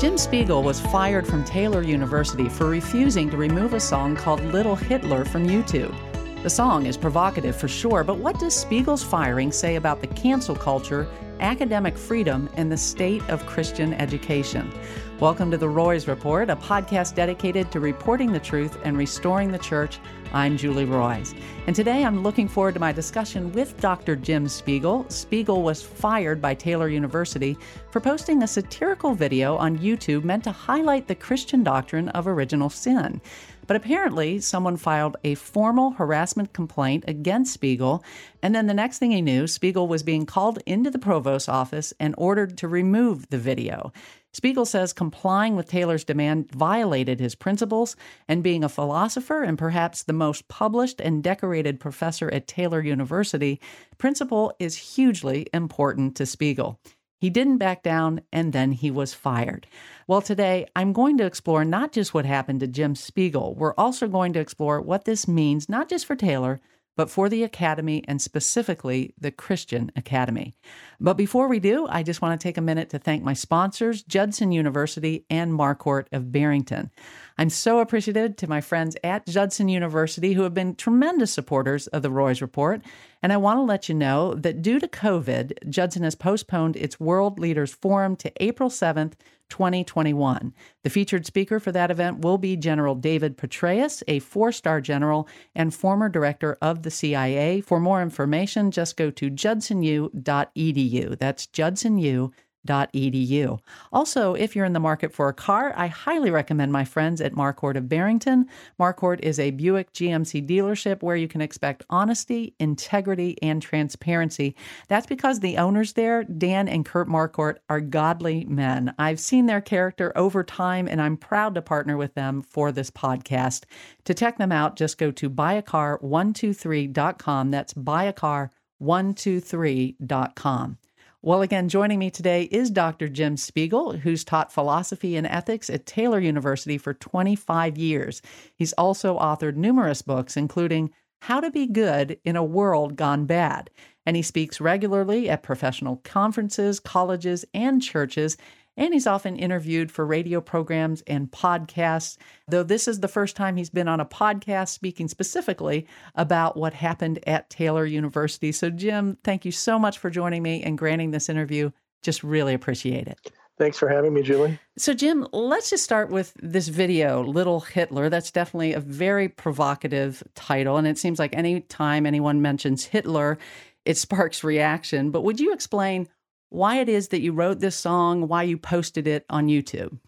Jim Spiegel was fired from Taylor University for refusing to remove a song called Little Hitler from YouTube. The song is provocative for sure, but what does Spiegel's firing say about the cancel culture, academic freedom, and the state of Christian education? Welcome to the Roys Report, a podcast dedicated to reporting the truth and restoring the church. I'm Julie Roys. And today I'm looking forward to my discussion with Dr. Jim Spiegel. Spiegel was fired by Taylor University for posting a satirical video on YouTube meant to highlight the Christian doctrine of original sin. But apparently, someone filed a formal harassment complaint against Spiegel, and then the next thing he knew, Spiegel was being called into the provost's office and ordered to remove the video. Spiegel says complying with Taylor's demand violated his principles, and being a philosopher and perhaps the most published and decorated professor at Taylor University, principle is hugely important to Spiegel. He didn't back down, and then he was fired. Well, today I'm going to explore not just what happened to Jim Spiegel, we're also going to explore what this means, not just for Taylor, but for the Academy and specifically the Christian Academy. But before we do, I just want to take a minute to thank my sponsors, Judson University and Marquardt of Barrington. I'm so appreciative to my friends at Judson University who have been tremendous supporters of the Roys Report. And I want to let you know that due to COVID, Judson has postponed its World Leaders Forum to April 7th 2021. The featured speaker for that event will be General David Petraeus, a four star general and former director of the CIA. For more information, just go to judsonu.edu. That's judsonu.edu edu. Also, if you're in the market for a car, I highly recommend my friends at Marquardt of Barrington. Marquardt is a Buick GMC dealership where you can expect honesty, integrity, and transparency. That's because the owners there, Dan and Kurt Marquardt, are godly men. I've seen their character over time, and I'm proud to partner with them for this podcast. To check them out, just go to buyacar123.com. That's buyacar123.com. Well, again, joining me today is Dr. Jim Spiegel, who's taught philosophy and ethics at Taylor University for 25 years. He's also authored numerous books, including How to Be Good in a World Gone Bad. And he speaks regularly at professional conferences, colleges, and churches and he's often interviewed for radio programs and podcasts, though this is the first time he's been on a podcast speaking specifically about what happened at Taylor University. So, Jim, thank you so much for joining me and granting this interview. Just really appreciate it. Thanks for having me, Julie. So, Jim, let's just start with this video, Little Hitler. That's definitely a very provocative title. And it seems like any time anyone mentions Hitler, it sparks reaction. But would you explain why it is that you wrote this song, why you posted it on YouTube.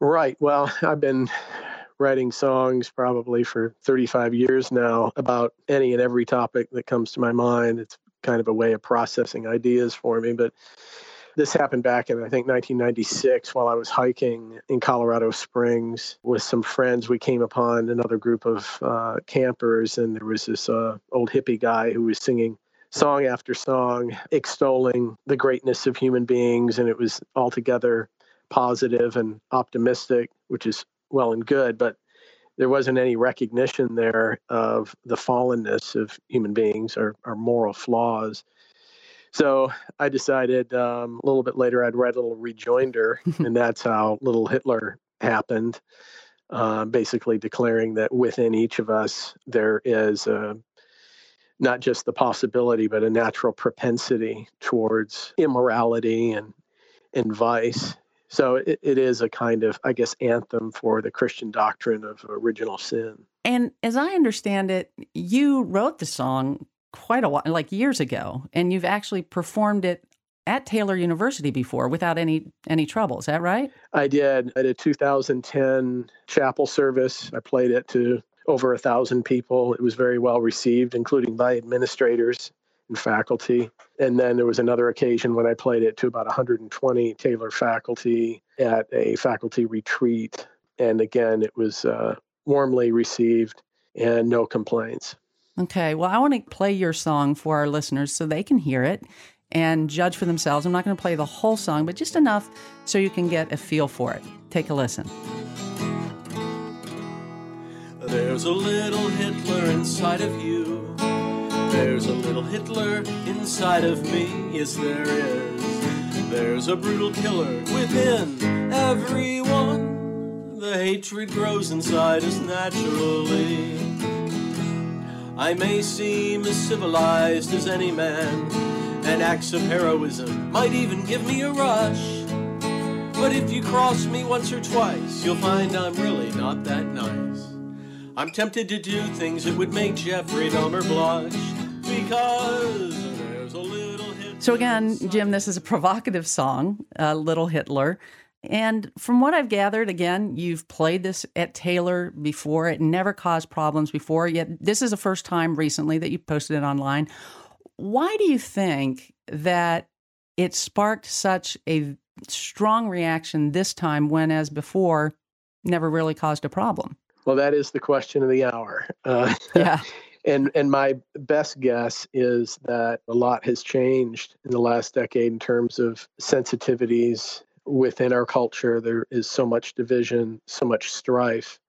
Right. Well, I've been writing songs probably for 35 years now about any and every topic that comes to my mind. It's kind of a way of processing ideas for me. But this happened back in, I think, 1996 while I was hiking in Colorado Springs with some friends. We came upon another group of uh, campers, and there was this uh, old hippie guy who was singing song after song extolling the greatness of human beings, and it was altogether positive and optimistic, which is well and good, but there wasn't any recognition there of the fallenness of human beings or, or moral flaws. So I decided um, a little bit later I'd write a little rejoinder, and that's how Little Hitler happened. Uh, basically declaring that within each of us there is a, not just the possibility, but a natural propensity towards immorality and and vice. So it, it is a kind of, I guess, anthem for the Christian doctrine of original sin. And as I understand it, you wrote the song quite a while, like years ago, and you've actually performed it at Taylor University before without any any trouble. Is that right? I did. I did 2010 chapel service. I played it to over a thousand people. It was very well received, including by administrators and faculty. And then there was another occasion when I played it to about 120 Taylor faculty at a faculty retreat. And again, it was uh, warmly received and no complaints. Okay. Well, I want to play your song for our listeners so they can hear it and judge for themselves. I'm not going to play the whole song, but just enough so you can get a feel for it. Take a listen. There's a little Hitler inside of you. There's a little Hitler inside of me. Yes, there is. There's a brutal killer within everyone. The hatred grows inside us naturally. I may seem as civilized as any man, and acts of heroism might even give me a rush. But if you cross me once or twice, you'll find I'm really not that nice. I'm tempted to do things that would make Jeffrey Dahmer blush because there's a little hit. So, again, Jim, this is a provocative song, uh, Little Hitler. And from what I've gathered, again, you've played this at Taylor before. It never caused problems before, yet this is the first time recently that you posted it online. Why do you think that it sparked such a strong reaction this time when, as before, never really caused a problem? Well, that is the question of the hour. Uh, Yeah. and and my best guess is that a lot has changed in the last decade in terms of sensitivities within our culture. There is so much division, so much strife,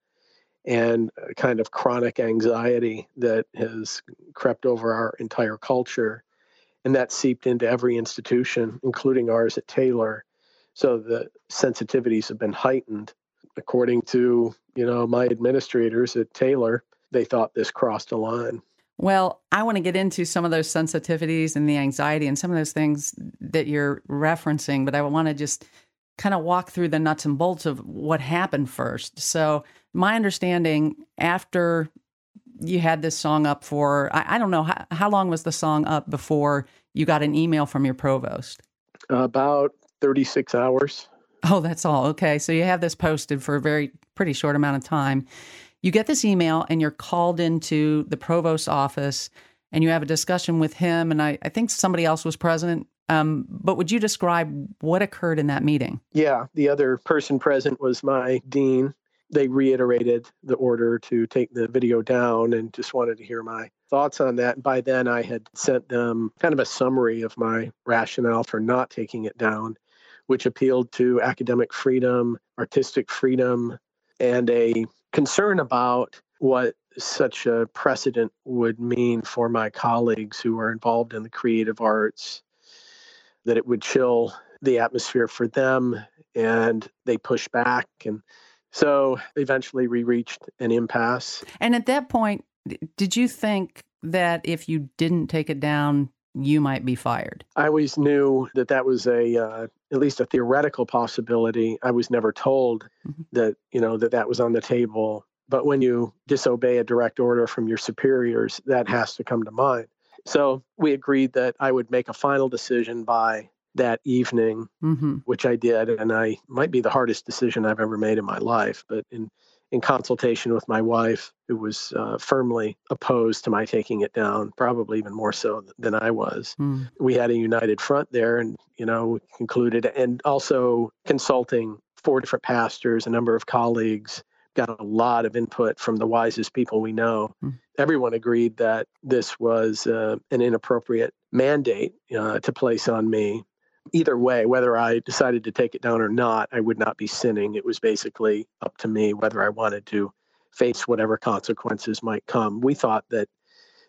and a kind of chronic anxiety that has crept over our entire culture, and that seeped into every institution, including ours at Taylor. So the sensitivities have been heightened according to you know my administrators at Taylor, they thought this crossed a line. Well, I want to get into some of those sensitivities and the anxiety and some of those things that you're referencing, but I want to just kind of walk through the nuts and bolts of what happened first. So, my understanding after you had this song up for, I, I don't know, how, how long was the song up before you got an email from your provost? About 36 hours. Oh, that's all. Okay. So you have this posted for a very pretty short amount of time. You get this email and you're called into the provost's office and you have a discussion with him. And I, I think somebody else was present. Um, but would you describe what occurred in that meeting? Yeah, the other person present was my dean. They reiterated the order to take the video down and just wanted to hear my thoughts on that. By then, I had sent them kind of a summary of my rationale for not taking it down which appealed to academic freedom, artistic freedom, and a concern about what such a precedent would mean for my colleagues who are involved in the creative arts, that it would chill the atmosphere for them, and they pushed back. And so eventually we reached an impasse. And at that point, did you think that if you didn't take it down, you might be fired? I always knew that that was a uh, at least a theoretical possibility. I was never told mm-hmm. that you know that that was on the table. But when you disobey a direct order from your superiors, that has to come to mind. So we agreed that I would make a final decision by that evening, mm-hmm. which I did, and I might be the hardest decision I've ever made in my life. But in in consultation with my wife, who was uh, firmly opposed to my taking it down, probably even more so than I was. Mm. We had a united front there, and you know, concluded, and also consulting four different pastors, a number of colleagues, got a lot of input from the wisest people we know. Mm. Everyone agreed that this was uh, an inappropriate mandate uh, to place on me either way, whether I decided to take it down or not, I would not be sinning. It was basically up to me whether I wanted to face whatever consequences might come. We thought that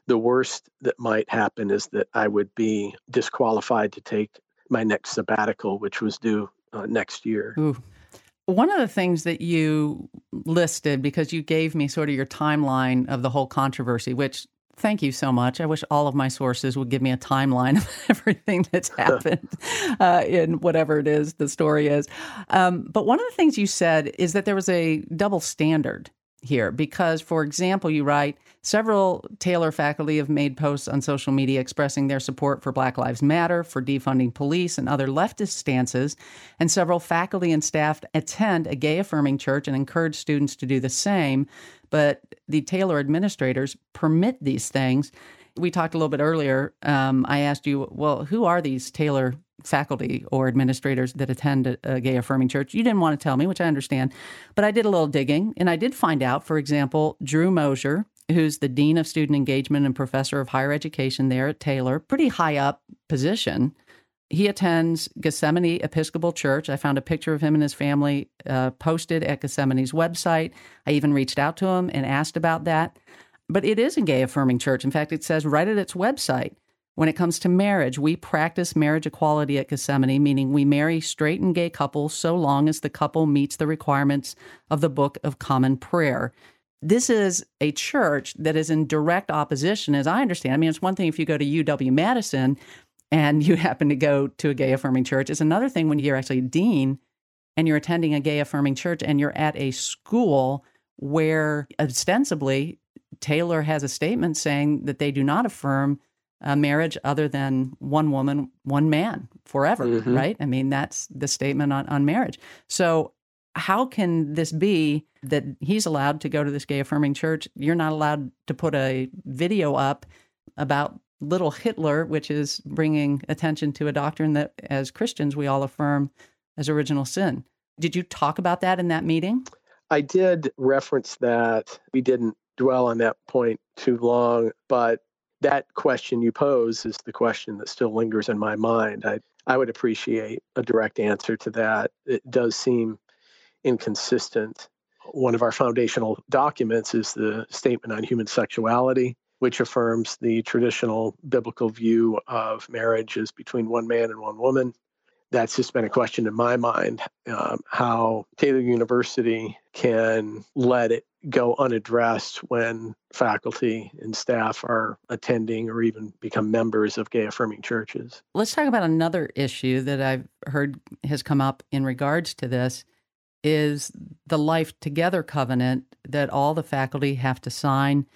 the worst that might happen is that I would be disqualified to take my next sabbatical, which was due uh, next year. Ooh. One of the things that you listed, because you gave me sort of your timeline of the whole controversy, which Thank you so much. I wish all of my sources would give me a timeline of everything that's happened uh, in whatever it is the story is. Um, but one of the things you said is that there was a double standard here because, for example, you write several Taylor faculty have made posts on social media expressing their support for Black Lives Matter, for defunding police, and other leftist stances. And several faculty and staff attend a gay affirming church and encourage students to do the same. But the Taylor administrators permit these things. We talked a little bit earlier. Um, I asked you, well, who are these Taylor faculty or administrators that attend a, a, gay affirming church. You didn't want to tell me, which I understand, but I did a little digging and I did find out, for example, Drew Moser, who's the Dean of Student Engagement and Professor of Higher Education there at Taylor, pretty high up position. He attends Gethsemane Episcopal Church. I found a picture of him and his family uh, posted at Gethsemane's website. I even reached out to him and asked about that. But it is a gay affirming church. In fact, it says right at its website When it comes to marriage, we practice marriage equality at Gethsemane, meaning we marry straight and gay couples so long as the couple meets the requirements of the Book of Common Prayer. This is a church that is in direct opposition, as I understand. I mean, it's one thing if you go to UW Madison and you happen to go to a gay affirming church, it's another thing when you're actually a dean and you're attending a gay affirming church and you're at a school where ostensibly Taylor has a statement saying that they do not affirm a marriage other than one woman, one man forever, mm-hmm. right? I mean, that's the statement on, on marriage. So, how can this be that he's allowed to go to this gay affirming church? You're not allowed to put a video up about little Hitler, which is bringing attention to a doctrine that, as Christians, we all affirm as original sin. Did you talk about that in that meeting? I did reference that. We didn't dwell on that point too long, but that question you pose is the question that still lingers in my mind. I, I would appreciate a direct answer to that. It does seem inconsistent. One of our foundational documents is the Statement on Human Sexuality, which affirms the traditional biblical view of marriage as between one man and one woman that's just been a question in my mind um, how Taylor University can let it go unaddressed when faculty and staff are attending or even become members of gay affirming churches. Let's talk about another issue that I've heard has come up in regards to this is the life together covenant that all the faculty have to sign.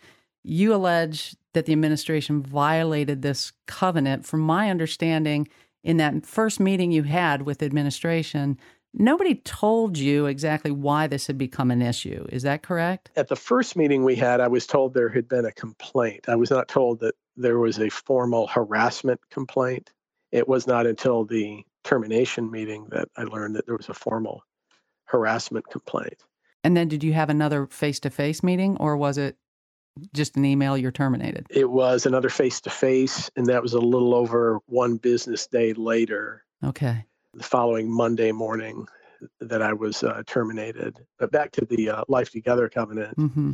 You allege that the administration violated this covenant. From my understanding, in that first meeting you had with administration, nobody told you exactly why this had become an issue. Is that correct? At the first meeting we had, I was told there had been a complaint. I was not told that there was a formal harassment complaint. It was not until the termination meeting that I learned that there was a formal harassment complaint. And then did you have another face to face meeting or was it just an email, you're terminated? It was another face to face, and that was a little over one business day later. Okay. The following Monday morning that I was uh, terminated. But back to the uh, Life Together covenant. Mm-hmm.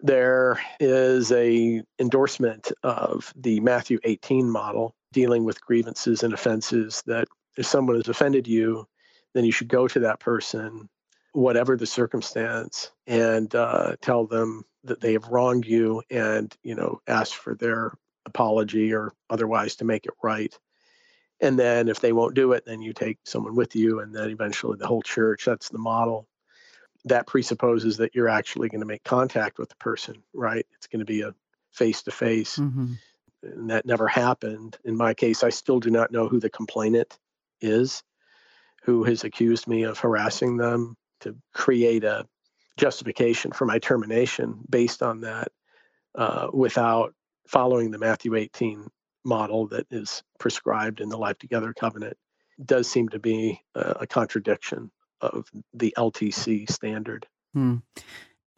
There is a endorsement of the Matthew 18 model dealing with grievances and offenses that if someone has offended you, then you should go to that person, whatever the circumstance, and uh, tell them that they have wronged you and you know ask for their apology or otherwise to make it right. And then if they won't do it then you take someone with you and then eventually the whole church that's the model. That presupposes that you're actually going to make contact with the person right? It's going to be a face to face and that never happened. In my case i still do not know who the complainant is who has accused me of harassing them to create a justification for my termination based on that uh, without following the Matthew 18 model that is prescribed in the Life Together covenant does seem to be a, a contradiction of the LTC standard. Hmm.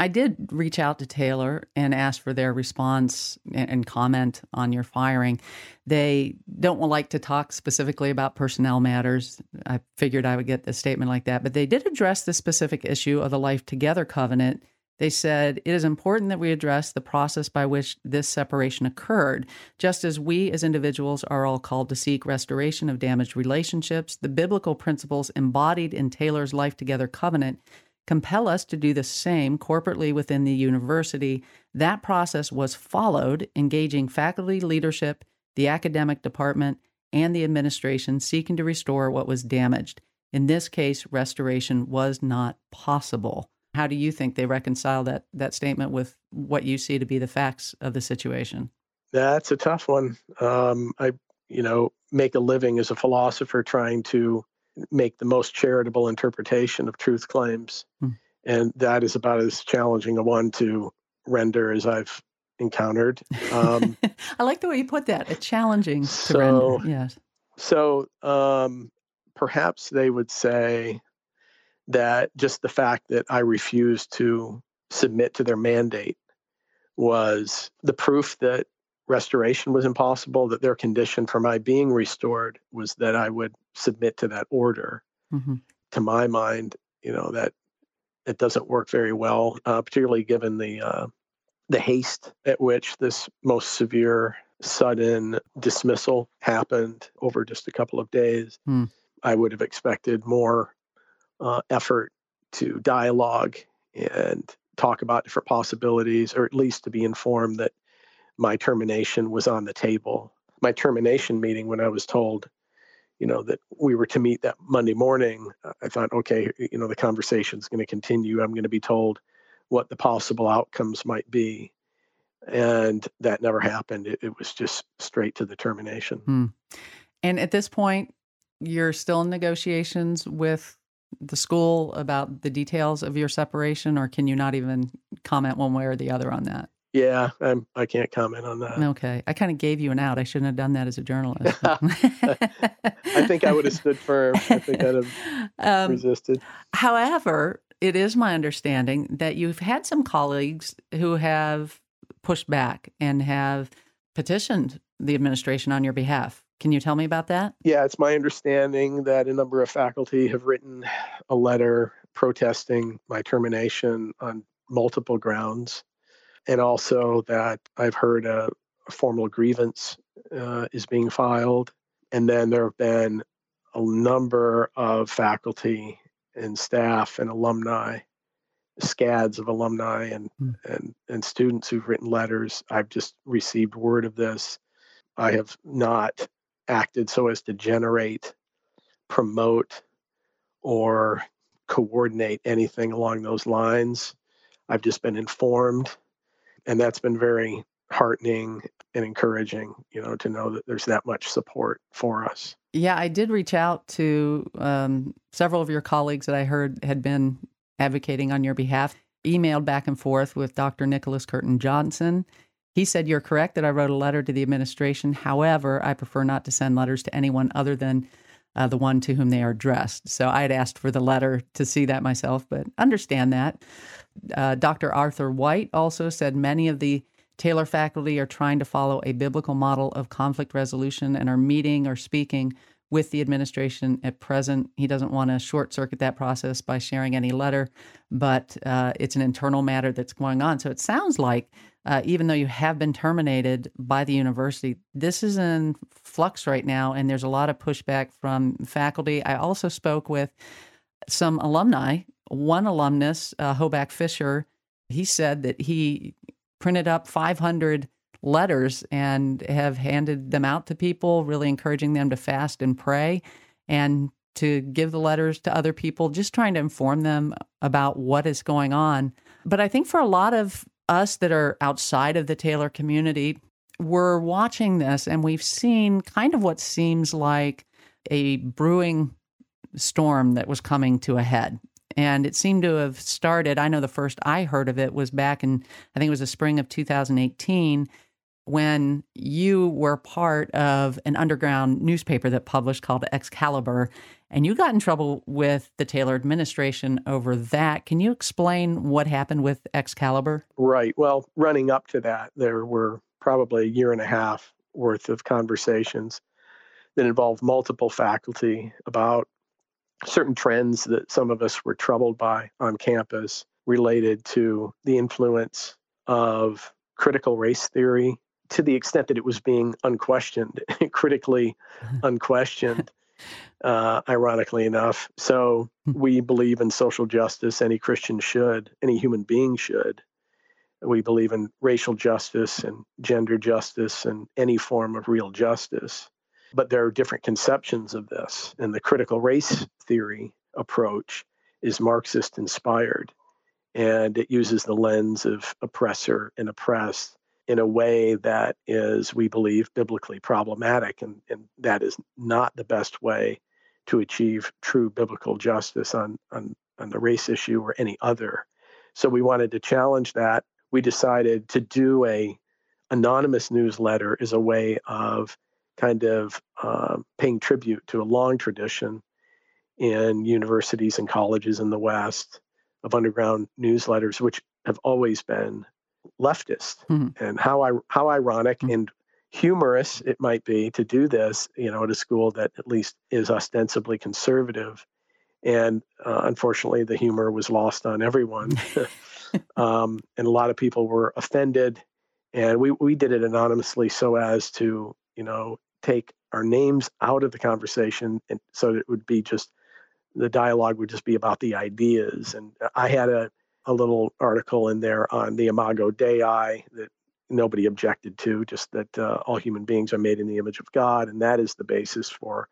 I did reach out to Taylor and ask for their response and comment on your firing. They don't like to talk specifically about personnel matters. I figured I would get a statement like that, but they did address the specific issue of the Life Together covenant. They said it is important that we address the process by which this separation occurred. Just as we as individuals are all called to seek restoration of damaged relationships, the biblical principles embodied in Taylor's Life Together covenant compel us to do the same corporately within the university. That process was followed, engaging faculty leadership, the academic department, and the administration seeking to restore what was damaged. In this case, restoration was not possible. How do you think they reconcile that, that statement with what you see to be the facts of the situation? That's a tough one. Um, I, you know, make a living as a philosopher trying to make the most charitable interpretation of truth claims. Hmm. And that is about as challenging a one to render as I've encountered. Um, I like the way you put that. A challenging so, to render. Yes. So um, perhaps they would say that just the fact that I refused to submit to their mandate was the proof that restoration was impossible, that their condition for my being restored was that I would submit to that order. Mm-hmm. To my mind, you know, that it doesn't work very well, uh, particularly given the uh, the haste at which this most severe sudden dismissal happened over just a couple of days. Hmm. I would have expected more uh, effort to dialogue and talk about different possibilities, or at least to be informed that my termination was on the table. My termination meeting, when I was told, you know, that we were to meet that Monday morning, I thought, okay, you know, the conversation's going to continue. I'm going to be told what the possible outcomes might be. And that never happened. It, it was just straight to the termination. Hmm. And at this point, you're still in negotiations with the school about the details of your separation, or can you not even comment one way or the other on that? Yeah, I'm, I can't comment on that. Okay. I kind of gave you an out. I shouldn't have done that as a journalist. I think I would have stood firm. I think I'd have um, resisted. However, it is my understanding that you've had some colleagues who have pushed back and have petitioned the administration on your behalf. Can you tell me about that? Yeah, it's my understanding that a number of faculty have written a letter protesting my termination on multiple grounds and also that I've heard a, a formal grievance uh, is being filed. And then there have been a number of faculty and staff and alumni, scads of alumni and, mm. and, and students who've written letters. I've just received word of this. I have not acted so as to generate, promote, or coordinate anything along those lines. I've just been informed and that's been very heartening and encouraging you know to know that there's that much support for us. Yeah i did reach out to um, several of your colleagues that i heard had been advocating on your behalf emailed back and forth with dr nicholas curtin johnson. He said you're correct that i wrote a letter to the administration. However i prefer not to send letters to anyone other than uh, the one to whom they are addressed so i had asked for the letter to see that myself but understand that uh, Dr. Arthur White also said many of the Taylor faculty are trying to follow a biblical model of conflict resolution and are meeting or speaking with the administration at present. He doesn't want to short circuit that process by sharing any letter, but uh, it's an internal matter that's going on. So it sounds like, uh, even though you have been terminated by the university, this is in flux right now, and there's a lot of pushback from faculty. I also spoke with some alumni one alumnus, uh, Hoback Fisher, he said that he printed up 500 letters and have handed them out to people, really encouraging them to fast and pray and to give the letters to other people, just trying to inform them about what is going on. But I think for a lot of us that are outside of the Taylor community, we're watching this and we've seen kind of what seems like a brewing storm that was coming to a head. And it seemed to have started. I know the first I heard of it was back in, I think it was the spring of 2018, when you were part of an underground newspaper that published called Excalibur. And you got in trouble with the Taylor administration over that. Can you explain what happened with Excalibur? Right. Well, running up to that, there were probably a year and a half worth of conversations that involved multiple faculty about certain trends that some of us were troubled by on campus related to the influence of critical race theory to the extent that it was being unquestioned, critically unquestioned, uh, ironically enough. So hmm. we believe in social justice. Any Christian should, any human being should. We believe in racial justice and gender justice and any form of real justice. But there are different conceptions of this. And the critical race theory approach is Marxist inspired. And it uses the lens of oppressor and oppressed in a way that is, we believe, biblically problematic. And, and that is not the best way to achieve true biblical justice on, on, on the race issue or any other. So we wanted to challenge that. We decided to do a anonymous newsletter as a way of kind of uh, paying tribute to a long tradition in universities and colleges in the West of underground newsletters, which have always been leftist. Mm-hmm. And how I how ironic mm-hmm. and humorous it might be to do this, you know, at a school that at least is ostensibly conservative. And uh, unfortunately, the humor was lost on everyone. um, and a lot of people were offended And we, we did it anonymously so as to, you know, take our names out of the conversation. And so it would be just the dialogue would just be about the ideas. And I had a, a little article in there on the Imago Dei that nobody objected to, just that uh, all human beings are made in the image of God. And that is the basis for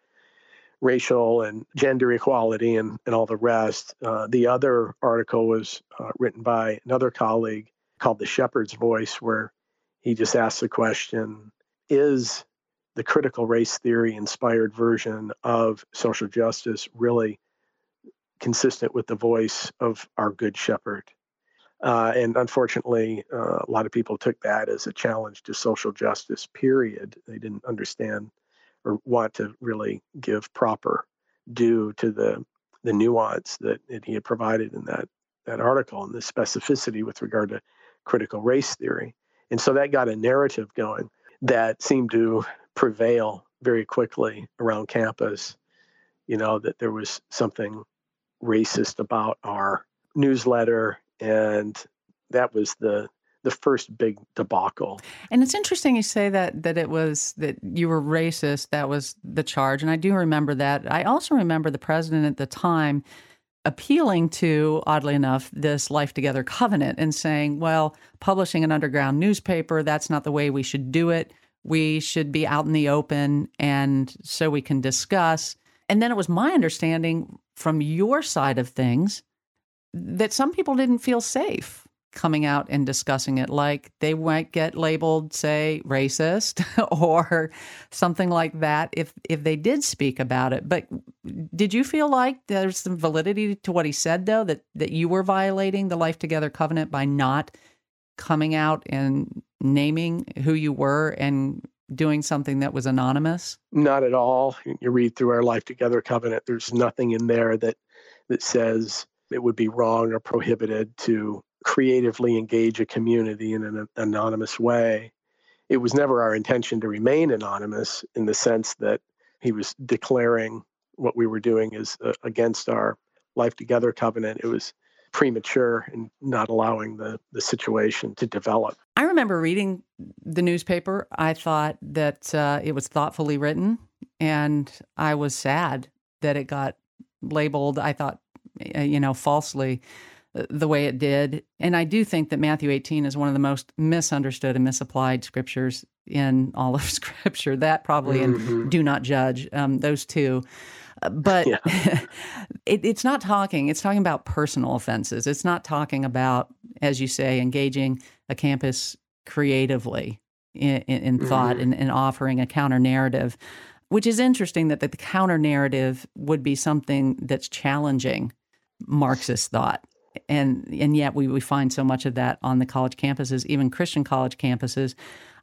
racial and gender equality and, and all the rest. Uh, the other article was uh, written by another colleague called The Shepherd's Voice, where he just asked the question Is the critical race theory inspired version of social justice really consistent with the voice of our good shepherd. Uh, and unfortunately, uh, a lot of people took that as a challenge to social justice, period. They didn't understand or want to really give proper due to the, the nuance that, that he had provided in that, that article and the specificity with regard to critical race theory. And so that got a narrative going that seemed to prevail very quickly around campus. You know, that there was something racist about our newsletter, and that was the the first big debacle. And it's interesting you say that that it was that you were racist. That was the charge, and I do remember that. I also remember the president at the time appealing to, oddly enough, this Life Together covenant and saying, well, publishing an underground newspaper, that's not the way we should do it. We should be out in the open and so we can discuss. And then it was my understanding from your side of things that some people didn't feel safe coming out and discussing it. Like they might get labeled say racist or something like that if if they did speak about it. But did you feel like there's some validity to what he said though that that you were violating the life together covenant by not coming out and naming who you were and doing something that was anonymous? Not at all. You read through our Life Together covenant, there's nothing in there that that says it would be wrong or prohibited to creatively engage a community in an anonymous way. It was never our intention to remain anonymous in the sense that he was declaring what we were doing is uh, against our Life Together covenant. It was premature and not allowing the, the situation to develop. I remember reading the newspaper. I thought that uh, it was thoughtfully written, and I was sad that it got labeled, I thought, uh, you know, falsely uh, the way it did. And I do think that Matthew 18 is one of the most misunderstood and misapplied scriptures in all of Scripture. That probably mm-hmm. and do not judge, um, those two. But yeah. it, it's not talking, it's talking about personal offenses. It's not talking about, as you say, engaging a campus creatively in, in, in thought mm-hmm. and, and, offering a counter narrative, which is interesting that, that the counter narrative would be something that's challenging Marxist thought. And and yet we, we find so much of that on the college campuses, even Christian college campuses.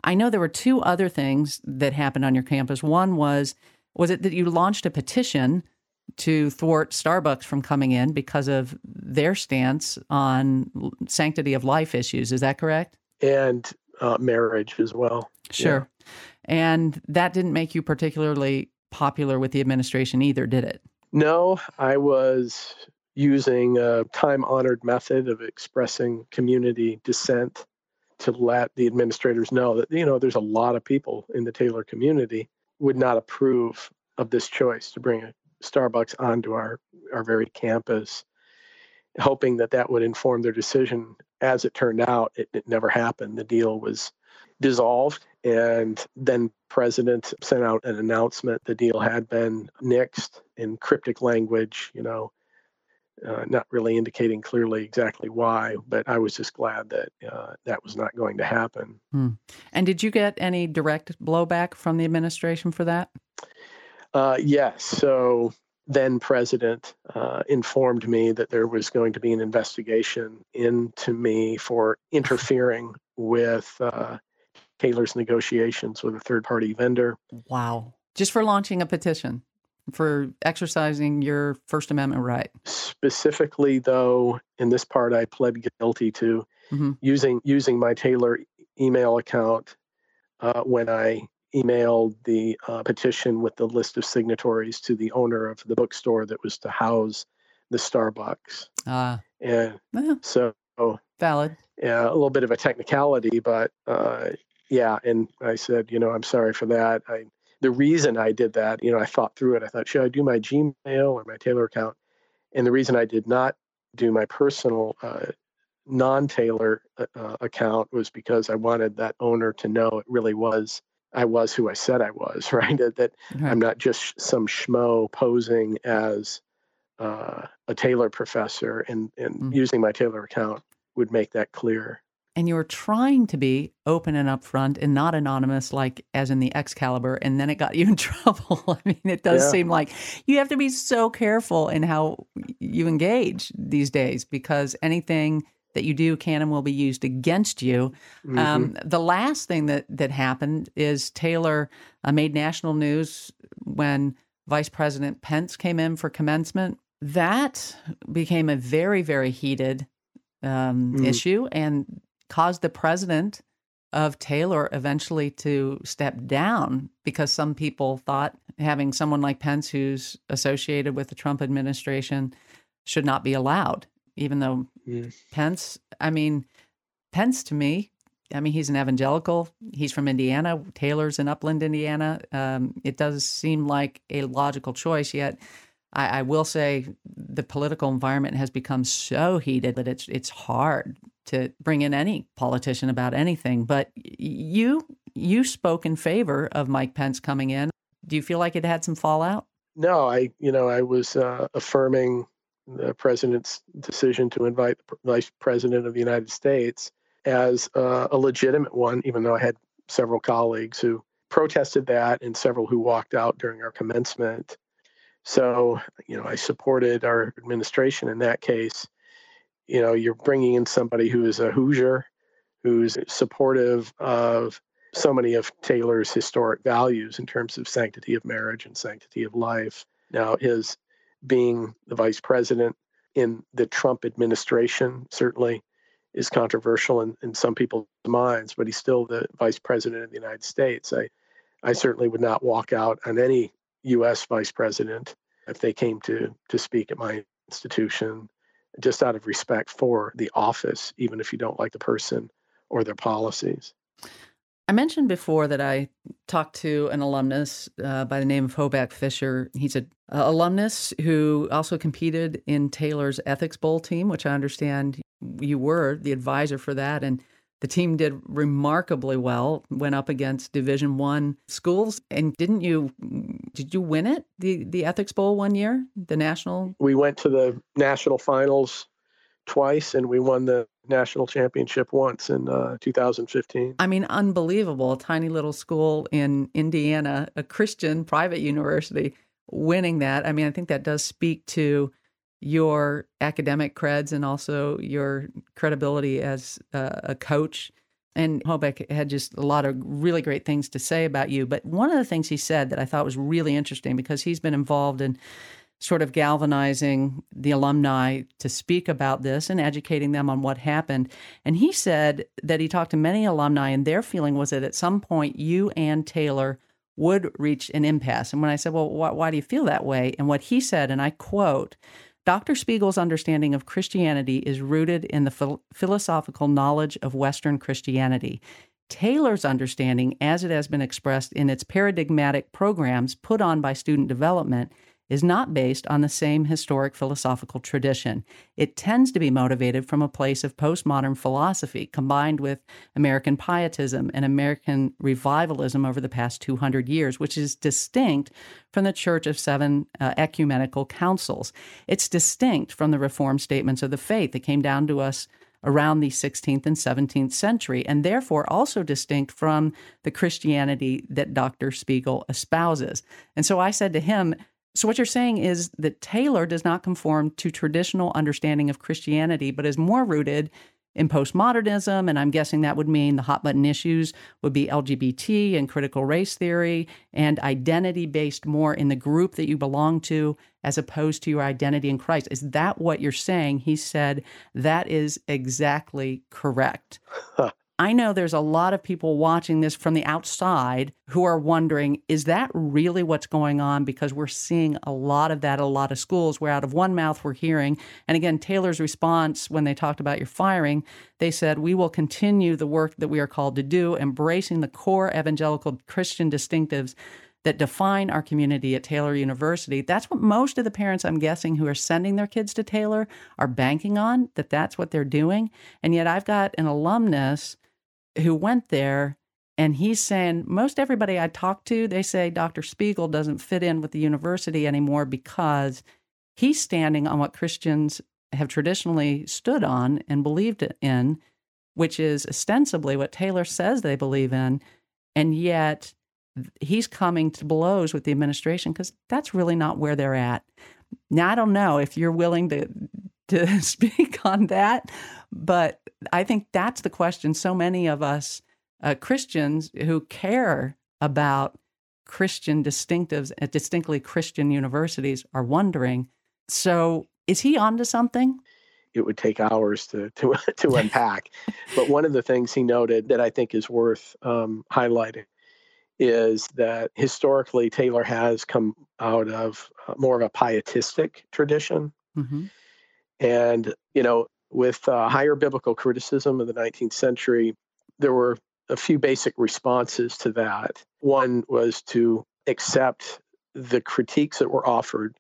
I know there were two other things that happened on your campus. One was was it that you launched a petition to thwart Starbucks from coming in because of their stance on sanctity of life issues? Is that correct? And uh, marriage as well. Sure. Yeah. And that didn't make you particularly popular with the administration either, did it? No, I was using a time honored method of expressing community dissent to let the administrators know that, you know, there's a lot of people in the Taylor community would not approve of this choice to bring a Starbucks onto our, our very campus, hoping that that would inform their decision. As it turned out, it, it never happened. The deal was dissolved, and then president sent out an announcement the deal had been nixed in cryptic language, you know, uh, not really indicating clearly exactly why, but I was just glad that uh, that was not going to happen. Hmm. And did you get any direct blowback from the administration for that? Uh, yes. So then president uh, informed me that there was going to be an investigation into me for interfering with uh, Taylor's negotiations with a third party vendor. Wow. Just for launching a petition for exercising your First Amendment right. Specifically, though, in this part, I pled guilty to mm-hmm. using using my Taylor email account uh, when I emailed the uh, petition with the list of signatories to the owner of the bookstore that was to house the Starbucks. Ah. And so Valid. Yeah, a little bit of a technicality, but uh, yeah. And I said, you know, I'm sorry for that. I the reason I did that, you know, I thought through it. I thought, should I do my Gmail or my Taylor account? And the reason I did not do my personal uh, non-Taylor uh, uh, account was because I wanted that owner to know it really was I was who I said I was, right? That, that right. I'm not just some schmo posing as uh, a Taylor professor, and and mm. using my Taylor account would make that clear. And you were trying to be open and upfront and not anonymous, like as in the Excalibur, and then it got you in trouble. I mean, it does yeah. seem like you have to be so careful in how you engage these days because anything that you do can and will be used against you. Mm-hmm. Um, the last thing that that happened is Taylor uh, made national news when Vice President Pence came in for commencement. That became a very very heated um, mm. issue and caused the president of Taylor eventually to step down because some people thought having someone like Pence who's associated with the Trump administration should not be allowed even though mm. Pence, I mean, Pence to me, I mean, he's an evangelical. He's from Indiana. Taylor's in Upland, Indiana. Um, it does seem like a logical choice, yet I, I, will say the political environment has become so heated that it's it's hard to bring in any politician about anything. But you you spoke in favor of Mike Pence coming in. Do you feel like it had some fallout? No, I you know I was uh, affirming the president's decision to invite the vice president of the United States as uh, a legitimate one, even though I had several colleagues who protested that and several who walked out during our commencement. So, you know, I supported our administration in that case. You know, you're bringing in somebody who is a Hoosier, who's supportive of so many of Taylor's historic values in terms of sanctity of marriage and sanctity of life. Now, his being the vice president in the Trump administration certainly is controversial in, in some people's minds, but he's still the vice president of the United States. I, I certainly would not walk out on any U.S. vice president if they came to to speak at my institution, just out of respect for the office, even if you don't like the person or their policies. I mentioned before that I talked to an alumnus uh, by the name of Hoback Fisher. He's an alumnus who also competed in Taylor's Ethics Bowl team, which I understand you were the advisor for that, and the team did remarkably well. Went up against Division One schools, and didn't you? Did you win it the the Ethics Bowl one year, the national? We went to the national finals twice, and we won the national championship once in uh, 2015. I mean, unbelievable. A tiny little school in Indiana, a Christian private university, winning that. I mean, I think that does speak to your academic creds and also your credibility as uh, a coach. And Hoback had just a lot of really great things to say about you. But one of the things he said that I thought was really interesting because he's been involved in sort of galvanizing the alumni to speak about this and educating them on what happened. And he said that he talked to many alumni, and their feeling was that at some point you and Taylor would reach an impasse. And when I said, Well, why do you feel that way? And what he said, and I quote, Dr. Spiegel's understanding of Christianity is rooted in the ph- philosophical knowledge of Western Christianity. Taylor's understanding, as it has been expressed in its paradigmatic programs put on by student development, is not based on the same historic philosophical tradition. It tends to be motivated from a place of postmodern philosophy combined with American pietism and American revivalism over the past 200 years, which is distinct from the Church of Seven uh, Ecumenical Councils. It's distinct from the Reformed statements of the faith that came down to us around the 16th and 17th century, and therefore also distinct from the Christianity that Dr. Spiegel espouses. And so I said to him, so, what you're saying is that Taylor does not conform to traditional understanding of Christianity, but is more rooted in postmodernism. And I'm guessing that would mean the hot button issues would be LGBT and critical race theory and identity based more in the group that you belong to as opposed to your identity in Christ. Is that what you're saying? He said, that is exactly correct. I know there's a lot of people watching this from the outside who are wondering is that really what's going on? Because we're seeing a lot of that at a lot of schools where out of one mouth we're hearing. And again, Taylor's response when they talked about your firing, they said, We will continue the work that we are called to do, embracing the core evangelical Christian distinctives that define our community at Taylor University. That's what most of the parents, I'm guessing, who are sending their kids to Taylor are banking on, that that's what they're doing. And yet I've got an alumnus who went there and he's saying most everybody I talk to, they say Dr. Spiegel doesn't fit in with the university anymore because he's standing on what Christians have traditionally stood on and believed in, which is ostensibly what Taylor says they believe in. And yet he's coming to blows with the administration because that's really not where they're at. Now, I don't know if you're willing to to speak on that, but I think that's the question so many of us uh, Christians who care about Christian distinctives at distinctly Christian universities are wondering. So, is he onto something? It would take hours to to to unpack, but one of the things he noted that I think is worth um, highlighting is that historically Taylor has come out of uh, more of a pietistic tradition. Mm-hmm. And, you know, with uh, higher biblical criticism of the 19th century, there were a few basic responses to that. One was to accept the critiques that were offered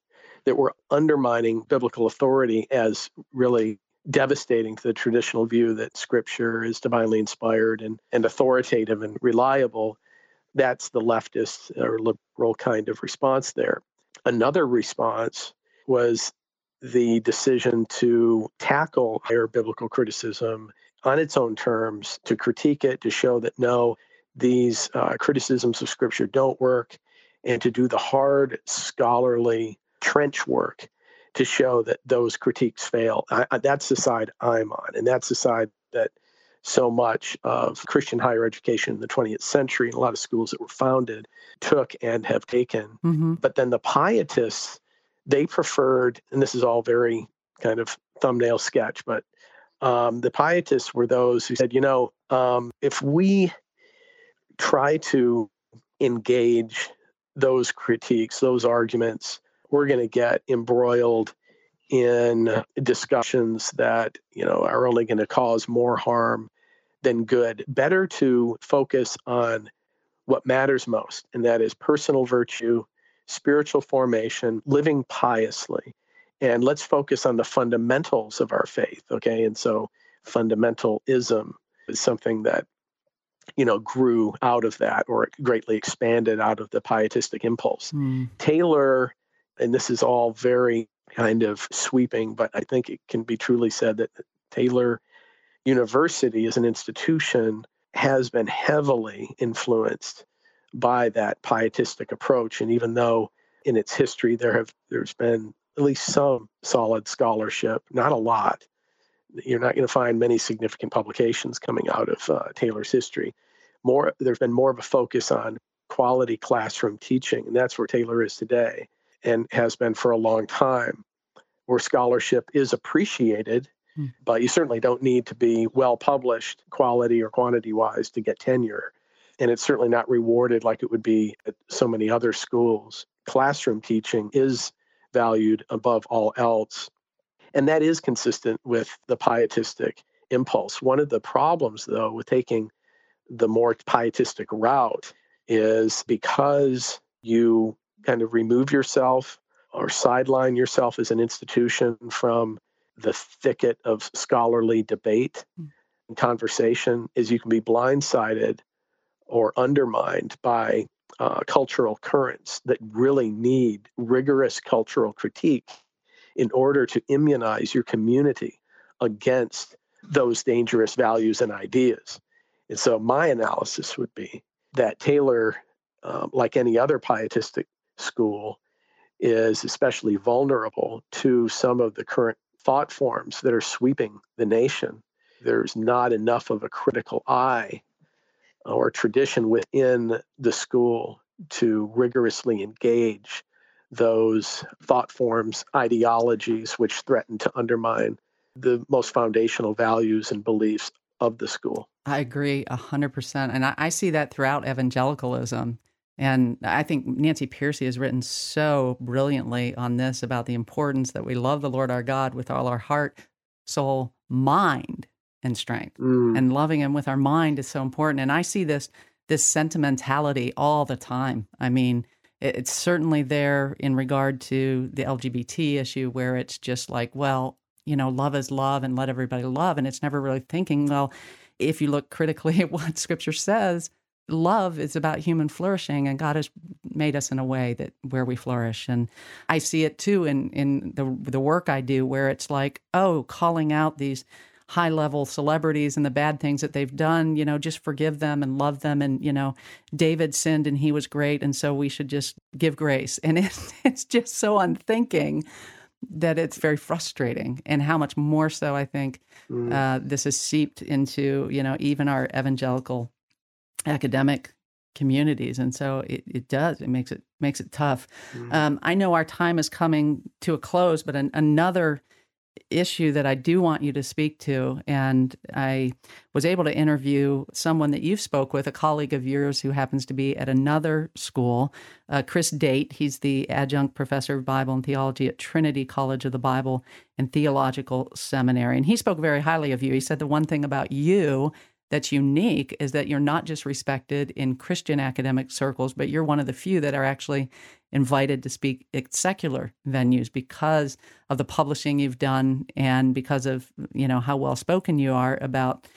that were undermining biblical authority as really devastating to the traditional view that scripture is divinely inspired and, and authoritative and reliable that's the leftist or liberal kind of response there. Another response was the decision to tackle higher biblical criticism on its own terms, to critique it, to show that no, these uh, criticisms of Scripture don't work, and to do the hard scholarly trench work to show that those critiques fail. I, I, that's the side I'm on, and that's the side that so much of Christian higher education in the 20th century and a lot of schools that were founded took and have taken. Mm-hmm. But then the pietists, they preferred, and this is all very kind of thumbnail sketch, but um, the pietists were those who said, you know, um, if we try to engage those critiques, those arguments, we're going to get embroiled in discussions that you know are only going to cause more harm than good. Better to focus on what matters most, and that is personal virtue, spiritual formation, living piously. And let's focus on the fundamentals of our faith, okay? And so fundamentalism is something that you know grew out of that or greatly expanded out of the pietistic impulse. Mm. Taylor and this is all very kind of sweeping, but I think it can be truly said that Taylor university as an institution has been heavily influenced by that pietistic approach. And even though in its history there have there's been at least some solid scholarship, not a lot. You're not going to find many significant publications coming out of uh, Taylor's history. More, there's been more of a focus on quality classroom teaching, and that's where Taylor is today, and has been for a long time. Where scholarship is appreciated Hmm. But you certainly don't need to be well published, quality or quantity wise, to get tenure. And it's certainly not rewarded like it would be at so many other schools. Classroom teaching is valued above all else. And that is consistent with the pietistic impulse. One of the problems, though, with taking the more pietistic route is because you kind of remove yourself or sideline yourself as an institution from the thicket of scholarly debate hmm. and conversation is you can be blindsided or undermined by uh, cultural currents that really need rigorous cultural critique in order to immunize your community against those dangerous values and ideas. And so, my analysis would be that Taylor, um, like any other pietistic school, is especially vulnerable to some of the current thought forms that are sweeping the nation. There's not enough of a critical eye or tradition within the school to rigorously engage those thought forms, ideologies which threaten to undermine the most foundational values and beliefs of the school. I agree 100%. And I, I see that throughout evangelicalism. And I think Nancy Pearcey has written so brilliantly on this about the importance that we love the Lord our God with all our heart, soul, mind, and strength. Mm. And loving him with our mind is so important. And I see this this sentimentality all the time. I mean, it, it's certainly there in regard to the LGBT issue where it's just like, well, you know, love is love and let everybody love. And it's never really thinking, well, if you look critically at what scripture says, love is about human flourishing and God has made us in a way that where we flourish. And I see it too in in the the work I do where it's like, oh, calling out these high level celebrities and the bad things that they've done, you know, just forgive them and love them. And, you know, David sinned and he was great. And so we should just give grace. And it, it's just so unthinking that it's very frustrating. And how much more so, I think, mm. uh, this is seeped into, you know, even our evangelical academic communities and so it, it does it makes it makes it tough mm. um, i know our time is coming to a close but an, another issue that I do want you to speak to. And I was able to interview someone that you've spoke with, a colleague of yours who happens to be at another school, uh, Chris Date. He's the adjunct professor of Bible and theology at Trinity College of the Bible and Theological Seminary. And he spoke very highly of you. He said the one thing about you that's unique is that you're not just respected in Christian academic circles, but you're one of the few that are actually invited to speak at secular venues because of the publishing you've done and because of you know how well spoken you are about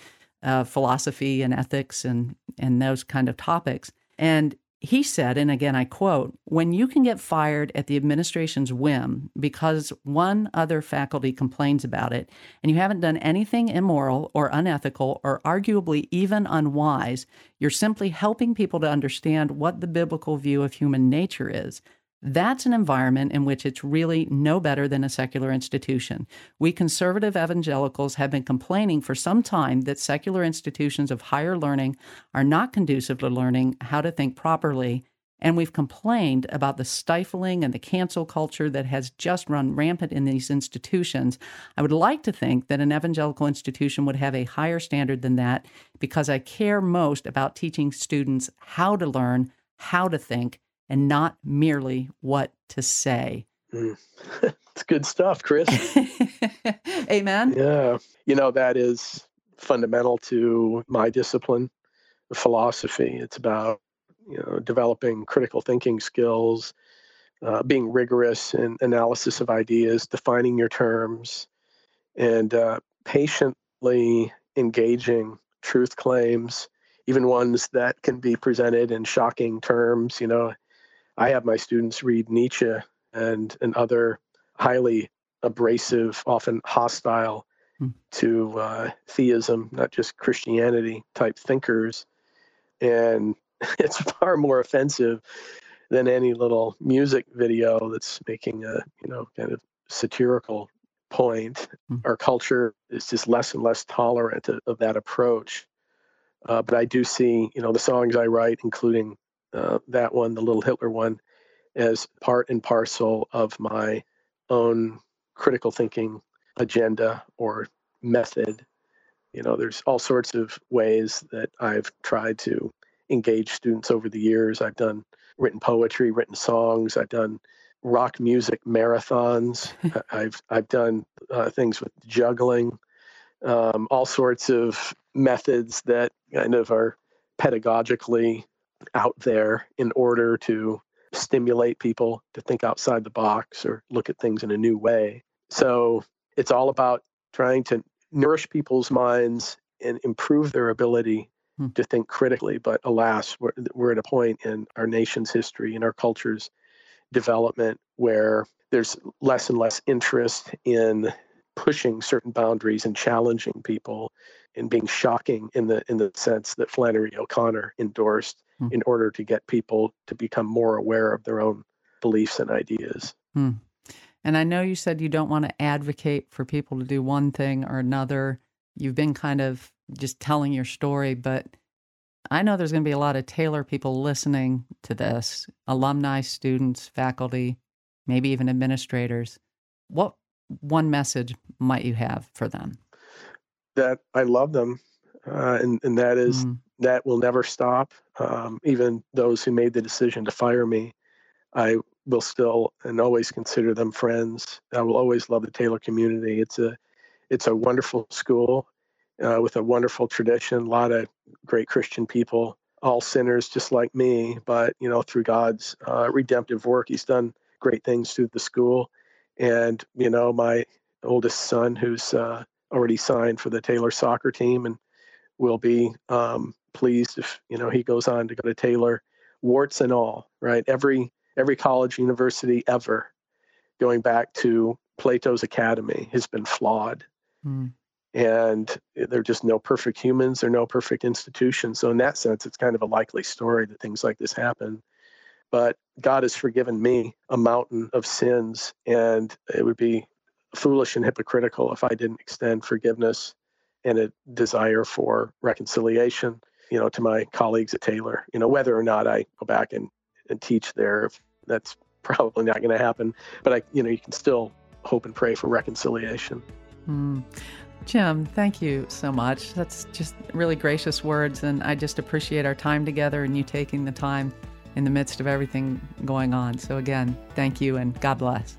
uh, philosophy and ethics and and those kind of topics. And he said, and again I quote, when you can get fired at the administration's whim because one other faculty complains about it, and you haven't done anything immoral or unethical or arguably even unwise, you're simply helping people to understand what the biblical view of human nature is. That's an environment in which it's really no better than a secular institution. We conservative evangelicals have been complaining for some time that secular institutions of higher learning are not conducive to learning how to think properly. And we've complained about the stifling and the cancel culture that has just run rampant in these institutions. I would like to think that an evangelical institution would have a higher standard than that because I care most about teaching students how to learn, how to think, and not merely what to say. Mm. it's good stuff, Chris. Amen. Yeah. You know, that is fundamental to my discipline, philosophy. It's about, you know, developing critical thinking skills, uh, being rigorous in analysis of ideas, defining your terms, and uh, patiently engaging truth claims, even ones that can be presented in shocking terms. You know, I have my students read Nietzsche and and other highly abrasive, often hostile mm. to uh, theism, not just Christianity type thinkers, and it's far more offensive than any little music video that's making a you know kind of satirical point. Mm. Our culture is just less and less tolerant of, of that approach. Uh, but I do see, you know, the songs I write, including uh, that one, the Little Hitler one, as part and parcel of my own critical thinking agenda or method. You know, there's all sorts of ways that I've tried to engage students over the years. I've done written poetry, written songs. I've done rock music marathons. I've I've done uh, things with juggling, um, all sorts of methods that kind of are pedagogically out there in order to stimulate people to think outside the box or look at things in a new way. So it's all about trying to nourish people's minds and improve their ability hmm. to think critically. But alas, we're, we're at a point in our nation's history and our culture's development where there's less and less interest in pushing certain boundaries and challenging people and being shocking in the in the sense that Flannery O'Connor endorsed mm. in order to get people to become more aware of their own beliefs and ideas. Mm. And I know you said you don't want to advocate for people to do one thing or another. You've been kind of just telling your story, but I know there's going to be a lot of Taylor people listening to this alumni, students, faculty, maybe even administrators. What one message might you have for them? That I love them uh, and and that is mm. that will never stop. Um, even those who made the decision to fire me, I will still and always consider them friends. I will always love the Taylor community. It's a it's a wonderful school uh, with a wonderful tradition, a lot of great Christian people, all sinners just like me, but you know through God's uh, redemptive work, He's done great things through the school. And you know my oldest son, who's uh, already signed for the Taylor soccer team, and will be um, pleased if you know he goes on to go to Taylor, warts and all. Right, every every college, university ever, going back to Plato's Academy, has been flawed. Mm. And they're just no perfect humans, they're no perfect institutions. So, in that sense, it's kind of a likely story that things like this happen. But God has forgiven me a mountain of sins, and it would be foolish and hypocritical if I didn't extend forgiveness and a desire for reconciliation, you know, to my colleagues at Taylor. You know, whether or not I go back and, and teach there, that's probably not going to happen. But I, you know, you can still hope and pray for reconciliation. Mm. Jim, thank you so much. That's just really gracious words, and I just appreciate our time together and you taking the time in the midst of everything going on. So, again, thank you and God bless.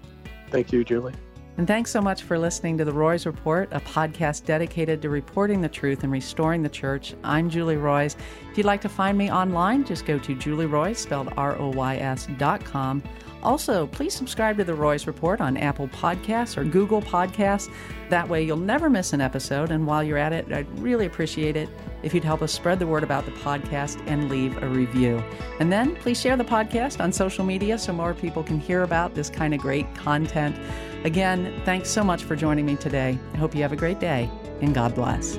Thank you, Julie. And thanks so much for listening to The Roys Report, a podcast dedicated to reporting the truth and restoring the church. I'm Julie Roys. If you'd like to find me online, just go to Julie Roys, spelled R O Y S dot com. Also, please subscribe to The Roys Report on Apple Podcasts or Google Podcasts. That way, you'll never miss an episode. And while you're at it, I'd really appreciate it if you'd help us spread the word about the podcast and leave a review. And then please share the podcast on social media so more people can hear about this kind of great content. Again, thanks so much for joining me today. I hope you have a great day and God bless.